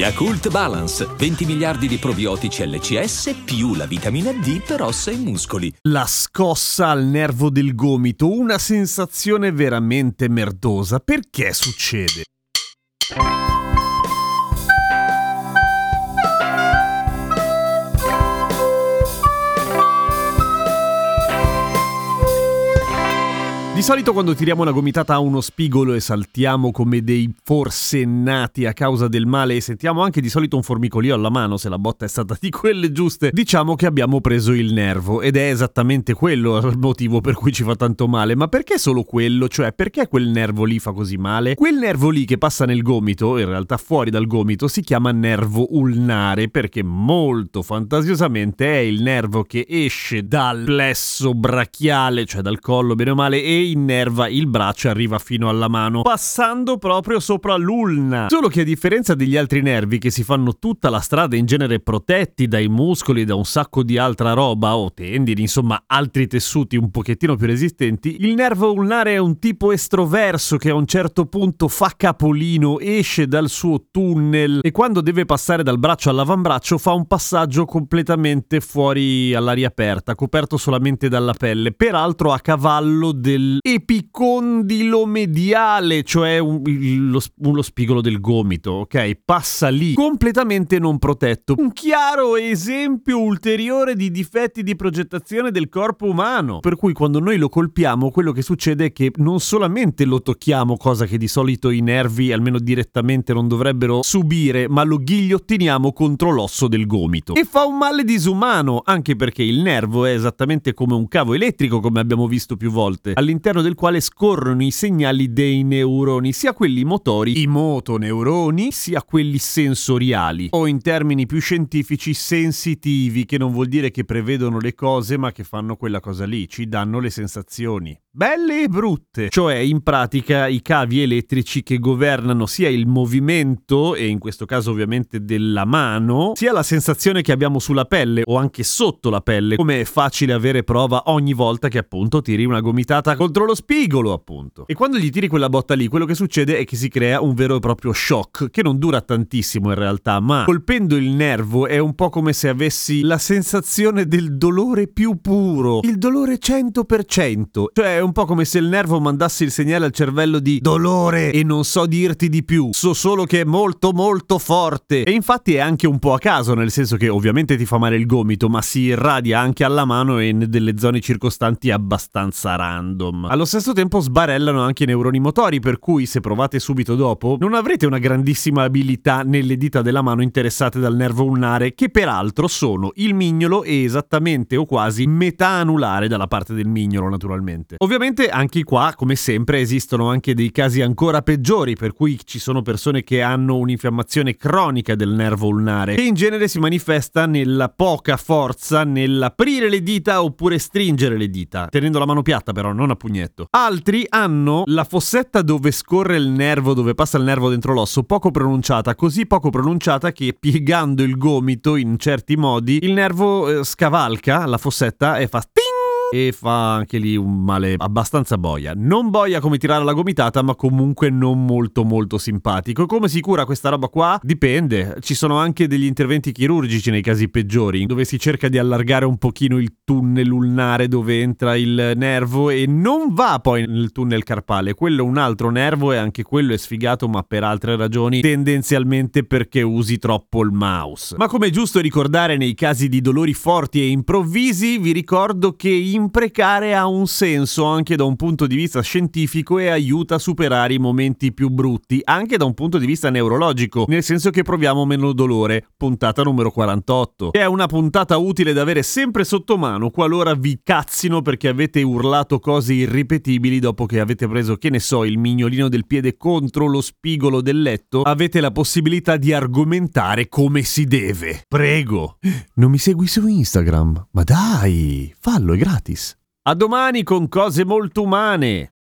Yakult Balance, 20 miliardi di probiotici LCS più la vitamina D per ossa e muscoli. La scossa al nervo del gomito, una sensazione veramente merdosa. Perché succede? Di solito quando tiriamo una gomitata a uno spigolo e saltiamo come dei forsennati a causa del male e sentiamo anche di solito un formicolio alla mano se la botta è stata di quelle giuste, diciamo che abbiamo preso il nervo ed è esattamente quello il motivo per cui ci fa tanto male. Ma perché solo quello? Cioè perché quel nervo lì fa così male? Quel nervo lì che passa nel gomito, in realtà fuori dal gomito, si chiama nervo ulnare perché molto fantasiosamente è il nervo che esce dal plesso brachiale, cioè dal collo bene o male, e innerva il braccio e arriva fino alla mano, passando proprio sopra l'ulna. Solo che a differenza degli altri nervi che si fanno tutta la strada in genere protetti dai muscoli e da un sacco di altra roba o tendini, insomma altri tessuti un pochettino più resistenti, il nervo ulnare è un tipo estroverso che a un certo punto fa capolino, esce dal suo tunnel e quando deve passare dal braccio all'avambraccio fa un passaggio completamente fuori all'aria aperta, coperto solamente dalla pelle, peraltro a cavallo del epicondilo mediale, cioè un, lo, lo spigolo del gomito, ok? Passa lì, completamente non protetto. Un chiaro esempio ulteriore di difetti di progettazione del corpo umano. Per cui quando noi lo colpiamo, quello che succede è che non solamente lo tocchiamo, cosa che di solito i nervi, almeno direttamente, non dovrebbero subire, ma lo ghigliottiniamo contro l'osso del gomito. E fa un male disumano, anche perché il nervo è esattamente come un cavo elettrico, come abbiamo visto più volte, all'interno del quale scorrono i segnali dei neuroni, sia quelli motori, i motoneuroni, sia quelli sensoriali, o in termini più scientifici sensitivi, che non vuol dire che prevedono le cose, ma che fanno quella cosa lì, ci danno le sensazioni. Belle e brutte, cioè in pratica i cavi elettrici che governano sia il movimento, e in questo caso ovviamente della mano, sia la sensazione che abbiamo sulla pelle o anche sotto la pelle, come è facile avere prova ogni volta che appunto tiri una gomitata contro lo spigolo, appunto. E quando gli tiri quella botta lì, quello che succede è che si crea un vero e proprio shock, che non dura tantissimo in realtà, ma colpendo il nervo è un po' come se avessi la sensazione del dolore più puro, il dolore 100%, cioè un po' come se il nervo mandasse il segnale al cervello di dolore e non so dirti di più, so solo che è molto molto forte. E infatti è anche un po' a caso, nel senso che ovviamente ti fa male il gomito, ma si irradia anche alla mano e nelle zone circostanti abbastanza random. Allo stesso tempo sbarellano anche i neuroni motori, per cui se provate subito dopo, non avrete una grandissima abilità nelle dita della mano interessate dal nervo ulnare, che peraltro sono il mignolo e esattamente o quasi metà anulare dalla parte del mignolo, naturalmente. Ovviamente anche qua, come sempre, esistono anche dei casi ancora peggiori, per cui ci sono persone che hanno un'infiammazione cronica del nervo ulnare, che in genere si manifesta nella poca forza nell'aprire le dita oppure stringere le dita, tenendo la mano piatta però, non a pugnetto. Altri hanno la fossetta dove scorre il nervo, dove passa il nervo dentro l'osso, poco pronunciata, così poco pronunciata che piegando il gomito in certi modi, il nervo eh, scavalca la fossetta e fa ting! E fa anche lì un male abbastanza boia. Non boia come tirare la gomitata, ma comunque non molto molto simpatico. Come si cura questa roba qua? Dipende. Ci sono anche degli interventi chirurgici nei casi peggiori, dove si cerca di allargare un pochino il tunnel ulnare dove entra il nervo e non va poi nel tunnel carpale. Quello è un altro nervo e anche quello è sfigato, ma per altre ragioni, tendenzialmente perché usi troppo il mouse. Ma come è giusto ricordare nei casi di dolori forti e improvvisi, vi ricordo che in imprecare ha un senso anche da un punto di vista scientifico e aiuta a superare i momenti più brutti, anche da un punto di vista neurologico, nel senso che proviamo meno dolore. Puntata numero 48. È una puntata utile da avere sempre sotto mano qualora vi cazzino perché avete urlato cose irripetibili dopo che avete preso, che ne so, il mignolino del piede contro lo spigolo del letto. Avete la possibilità di argomentare come si deve. Prego. Non mi segui su Instagram? Ma dai, fallo, è gratis. A domani con cose molto umane.